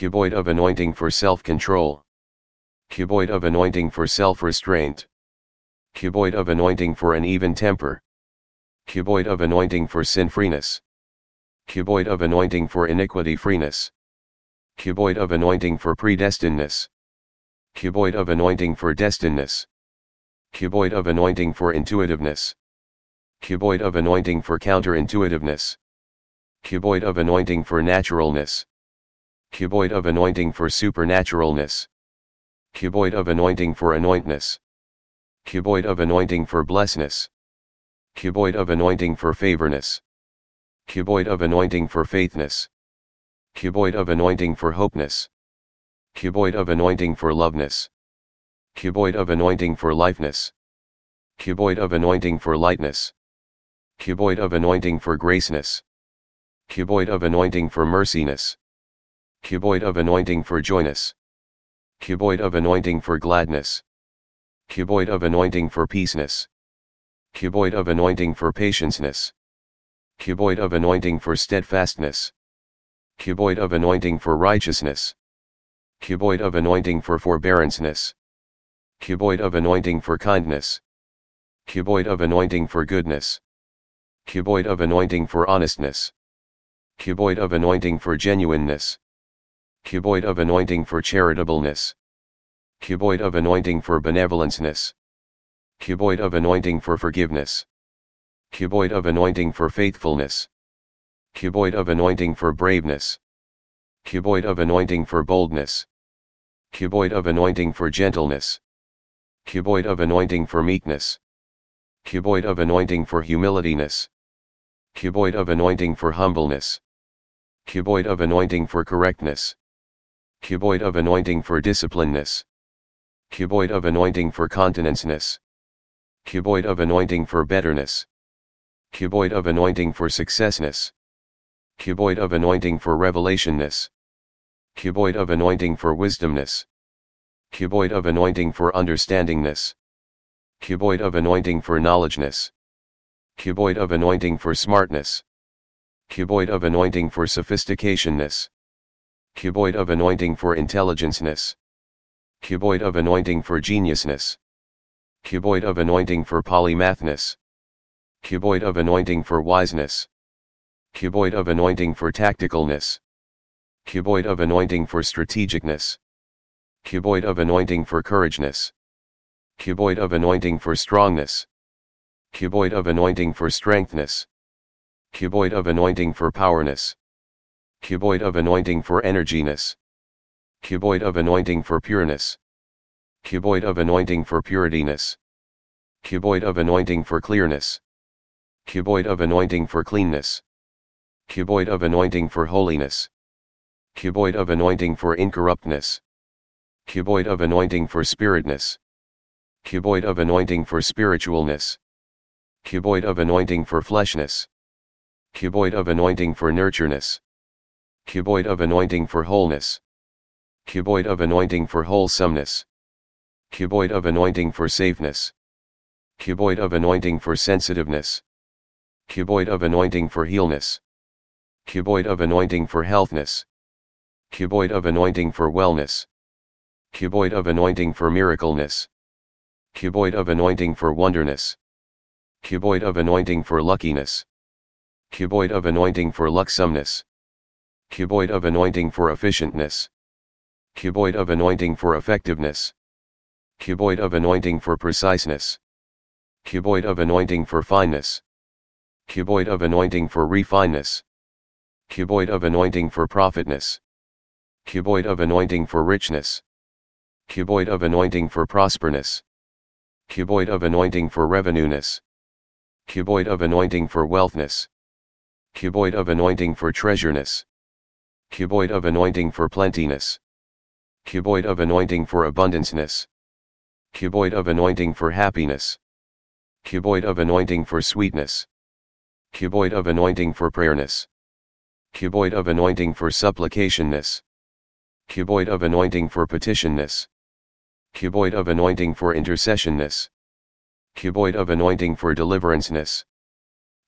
Cuboid of anointing for self-control. Cuboid of anointing for self-restraint. Cuboid of anointing for an even temper. Cuboid of anointing for sin-freeness. Cuboid of anointing for iniquity-freeness. Cuboid of anointing for predestinedness. Cuboid of anointing for destinedness. Cuboid of anointing for intuitiveness. Cuboid of anointing for counterintuitiveness. Cuboid of anointing for naturalness. Cuboid of anointing for supernaturalness. Cuboid of anointing for anointness. Cuboid of anointing for blessedness. Cuboid of anointing for favorness. Cuboid of anointing for faithness. Cuboid of anointing for hopeness. Cuboid of anointing for loveness. Cuboid of anointing for lifeness. Cuboid of anointing for lightness. Cuboid of anointing for graceness. Cuboid of anointing for merciness. Cuboid of anointing for joyness. Cuboid of anointing for gladness. Cuboid of anointing for peaceness. Cuboid of anointing for patienceness. Cuboid of anointing for steadfastness. Cuboid of anointing for righteousness. Cuboid of anointing for forbearanceness. Cuboid of anointing for kindness. Cuboid of anointing for goodness. Cuboid of anointing for honestness. Cuboid of anointing for genuineness. Cuboid of anointing for charitableness. Cuboid of anointing for benevolenceness. Cuboid of anointing for forgiveness. Cuboid of anointing for faithfulness. Cuboid of anointing for braveness. Cuboid of anointing for boldness. Cuboid of anointing for gentleness. Cuboid of anointing for meekness. Cuboid of anointing for humilityness. Cuboid of anointing for humbleness. Cuboid of anointing for correctness. Cuboid of anointing for disciplineness. Cuboid of anointing for continenceness. Cuboid of anointing for betterness. Cuboid of anointing for successness. Cuboid of anointing for revelationness. Cuboid of anointing for wisdomness. Cuboid of anointing for understandingness. Cuboid of anointing for knowledgeness. Cuboid of anointing for smartness. Cuboid of anointing for sophisticationness. Cuboid of anointing for intelligenceness. Cuboid of anointing for geniusness. Cuboid of anointing for polymathness. Cuboid of anointing for wiseness. Cuboid of anointing for tacticalness. Cuboid of anointing for strategicness. Cuboid of anointing for courageness. Cuboid of anointing for strongness. Cuboid of anointing for strengthness. Cuboid of anointing for powerness. Cuboid of anointing for energiness. Cuboid of anointing for pureness. Cuboid of anointing for purityness. Cuboid of anointing for clearness. Cuboid of anointing for cleanness. Cuboid of anointing for holiness. Cuboid of anointing for incorruptness. Cuboid of anointing for spiritness. Cuboid of anointing for spiritualness. Cuboid of anointing for fleshness. Cuboid of anointing for nurtureness. Cuboid of anointing for wholeness. Cuboid of anointing for wholesomeness. Cuboid of anointing for safeness. Cuboid of anointing for sensitiveness. Cuboid of anointing for healness. Cuboid of anointing for healthness. Cuboid of anointing for wellness. Cuboid of anointing for miracleness. Cuboid of anointing for wonderness. Cuboid of anointing for luckiness. Cuboid of anointing for lucksomeness. Cuboid of anointing for efficientness. Cuboid of anointing for effectiveness. Cuboid of anointing for preciseness. Cuboid of anointing for fineness. Cuboid of anointing for refineness. Cuboid of anointing for profitness. Cuboid of anointing for richness. Cuboid of anointing for prosperness. Cuboid of anointing for revenueness. Cuboid of anointing for wealthness. Cuboid of anointing for treasureness. Cuboid of anointing for plentiness. Cuboid of anointing for abundanceness. Cuboid of anointing for happiness. Cuboid of anointing for sweetness. Cuboid of anointing for prayerness. Cuboid of anointing for supplicationness. Cuboid of anointing for petitionness. Cuboid of anointing for intercessionness. Cuboid of anointing for deliveranceness.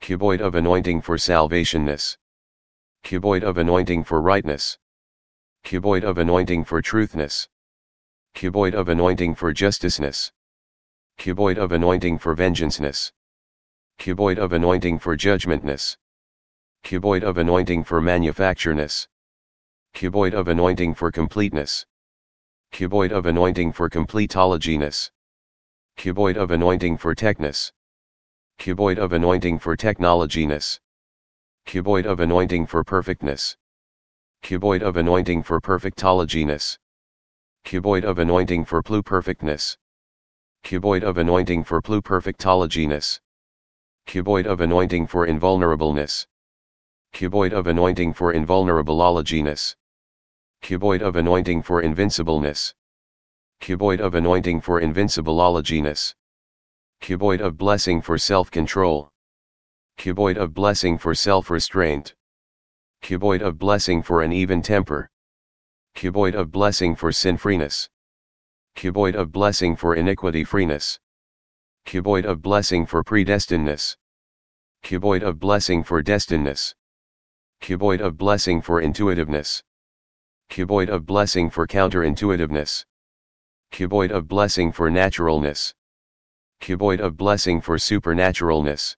Cuboid of anointing for salvationness. Cuboid of anointing for rightness. Cuboid of anointing for truthness. Cuboid of anointing for justiceness. Cuboid of anointing for vengeanceness. Cuboid of anointing for judgmentness. Cuboid of anointing for manufactureness. Cuboid of anointing for completeness. Cuboid of anointing for completologyness. Cuboid of anointing for techness. Cuboid of anointing for technologyness. Cuboid of anointing for perfectness. Cuboid of anointing for perfectologyness. Cuboid of anointing for pluperfectness. Cuboid of anointing for pluperfectologyness. Cuboid of anointing for invulnerableness. Cuboid of anointing for invulnerableologyness. Cuboid of anointing for invincibleness. Cuboid of anointing for invincibleologyness. Cuboid of blessing for self-control. Cuboid of blessing for self-restraint. Cuboid of blessing for an even temper. Cuboid of blessing for sin-freeness. Cuboid of blessing for iniquity-freeness. Cuboid of blessing for predestinedness. Cuboid of blessing for destinedness. Cuboid of blessing for intuitiveness. Cuboid of blessing for counterintuitiveness. Cuboid of blessing for naturalness. Cuboid of blessing for supernaturalness.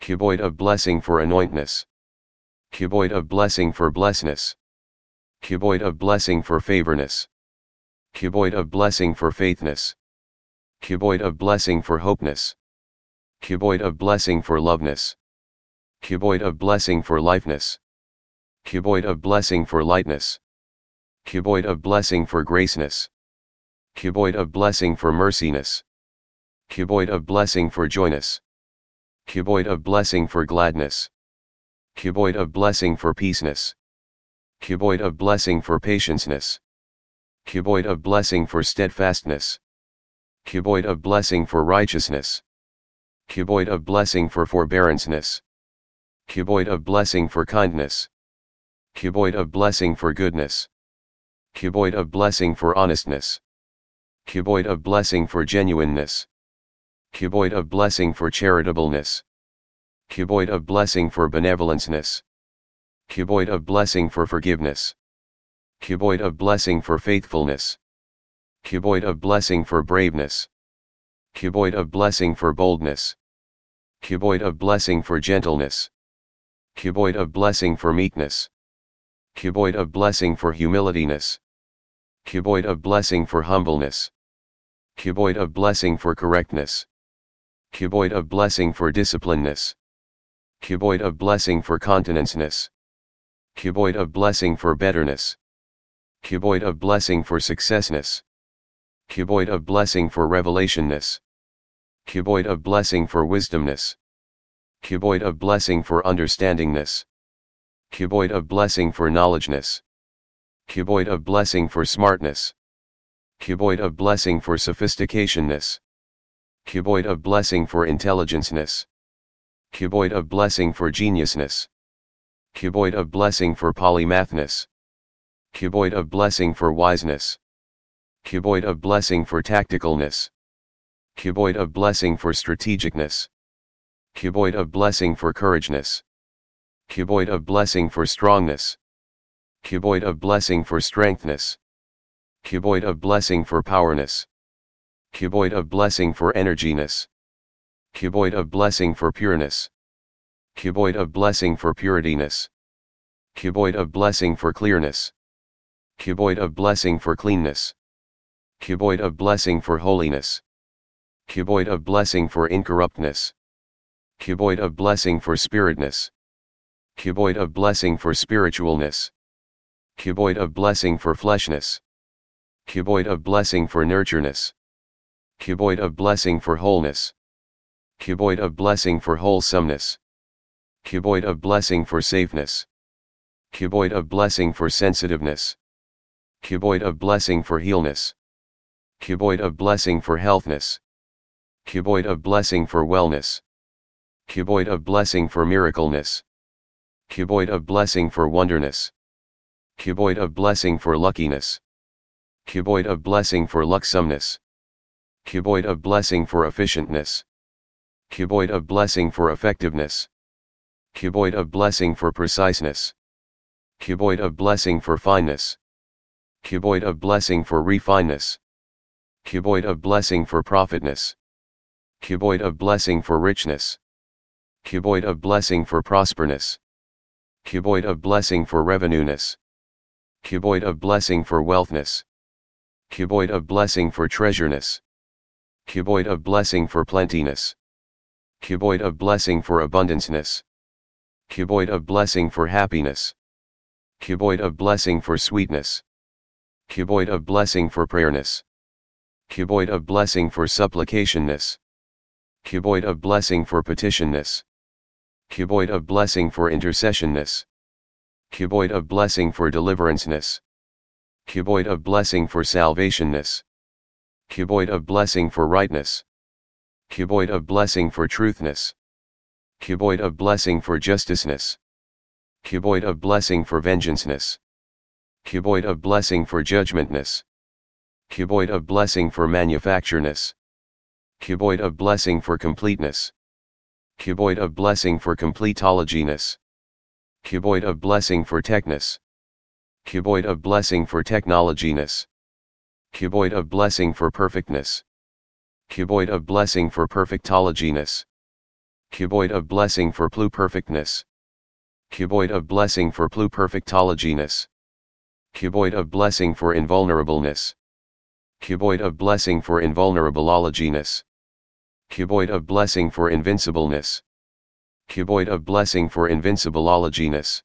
Cuboid of blessing for anointness. Cuboid of blessing for blessedness. Cuboid of blessing for favorness. Cuboid of blessing for faithness. Cuboid of blessing for hopeness. Cuboid of blessing for loveness. Cuboid of blessing for lifeness. Cuboid of blessing for lightness. Cuboid of blessing for graceness. Cuboid of blessing for merciness. Cuboid of blessing for joyness. Cuboid of blessing for gladness. Cuboid of blessing for peaceness. Cuboid of blessing for patienceness. Cuboid of blessing for steadfastness. Cuboid of blessing for righteousness. Cuboid of blessing for forbearanceness. Cuboid of blessing for kindness. Cuboid of blessing for goodness. Cuboid of blessing for honestness. Cuboid of blessing for genuineness. Cuboid of blessing for charitableness. Cuboid of blessing for benevolenceness. Cuboid of blessing for forgiveness. Cuboid of blessing for faithfulness. Cuboid of blessing for braveness. Cuboid of blessing for boldness. Cuboid of blessing for gentleness. Cuboid of blessing for meekness. Cuboid of blessing for humilityness. Cuboid of blessing for humbleness. Cuboid of blessing for correctness. Cuboid of blessing for disciplineness. Cuboid of blessing for continenceness. Cuboid of blessing for betterness. Cuboid of blessing for successness. Cuboid of blessing for revelationness. Cuboid of blessing for wisdomness. Cuboid of blessing for understandingness. Cuboid of blessing for knowledgeness. Cuboid of blessing for smartness. Cuboid of blessing for sophisticationness. Cuboid of blessing for intelligenceness. Cuboid of blessing for geniusness. Cuboid of blessing for polymathness. Cuboid of blessing for wiseness. Cuboid of blessing for tacticalness. Cuboid of blessing for strategicness. Cuboid of blessing for courageness. Cuboid of blessing for strongness. Cuboid of blessing for strengthness. Cuboid of blessing for powerness. Cuboid of blessing for energiness. Cuboid of blessing for pureness. Cuboid of blessing for purityness. Cuboid of blessing for clearness. Cuboid of blessing for cleanness. Cuboid of blessing for holiness. Cuboid of blessing for incorruptness. Cuboid of blessing for spiritness. Cuboid of blessing for spiritualness. Cuboid of blessing for fleshness. Cuboid of blessing for nurtureness. Cuboid of blessing for wholeness. Cuboid of blessing for wholesomeness. Cuboid of blessing for safeness. Cuboid of blessing for sensitiveness. Cuboid of blessing for healness. Cuboid of blessing for healthness. Cuboid of blessing for wellness. Cuboid of blessing for miracleness. Cuboid of blessing for wonderness. Cuboid of blessing for luckiness. Cuboid of blessing for lucksomeness. Cuboid of blessing for efficientness. Cuboid of blessing for effectiveness. Cuboid of blessing for preciseness. Cuboid of blessing for fineness. Cuboid of blessing for refineness. Cuboid of blessing for profitness. Cuboid of blessing for richness. Cuboid of blessing for prosperness. Cuboid of blessing for revenueness. Cuboid of blessing for wealthness. Cuboid of blessing for treasureness. Cuboid of blessing for plentiness. Cuboid of blessing for abundanceness. Cuboid of blessing for happiness. Cuboid of blessing for sweetness. Cuboid of blessing for prayerness. Cuboid of blessing for supplicationness. Cuboid of blessing for petitionness. Cuboid of blessing for intercessionness. Cuboid of blessing for deliveranceness. Cuboid of blessing for salvationness. Cuboid of blessing for rightness. Cuboid of blessing for truthness. Cuboid of blessing for justiceness. Cuboid of blessing for vengeanceness. Cuboid of blessing for judgmentness. Cuboid of blessing for manufactureness. Cuboid of blessing for completeness. Cuboid of blessing for completologyness. Cuboid of blessing for techness. Cuboid of blessing for technologyness. Cuboid of blessing for perfectness. Cuboid of blessing for perfectologyness. Cuboid of blessing for pluperfectness. Cuboid of blessing for pluperfectologyness. Cuboid of blessing for invulnerableness. Cuboid of blessing for invulnerableologyness. Cuboid of blessing for invincibleness. Cuboid of blessing for invincibleologyness.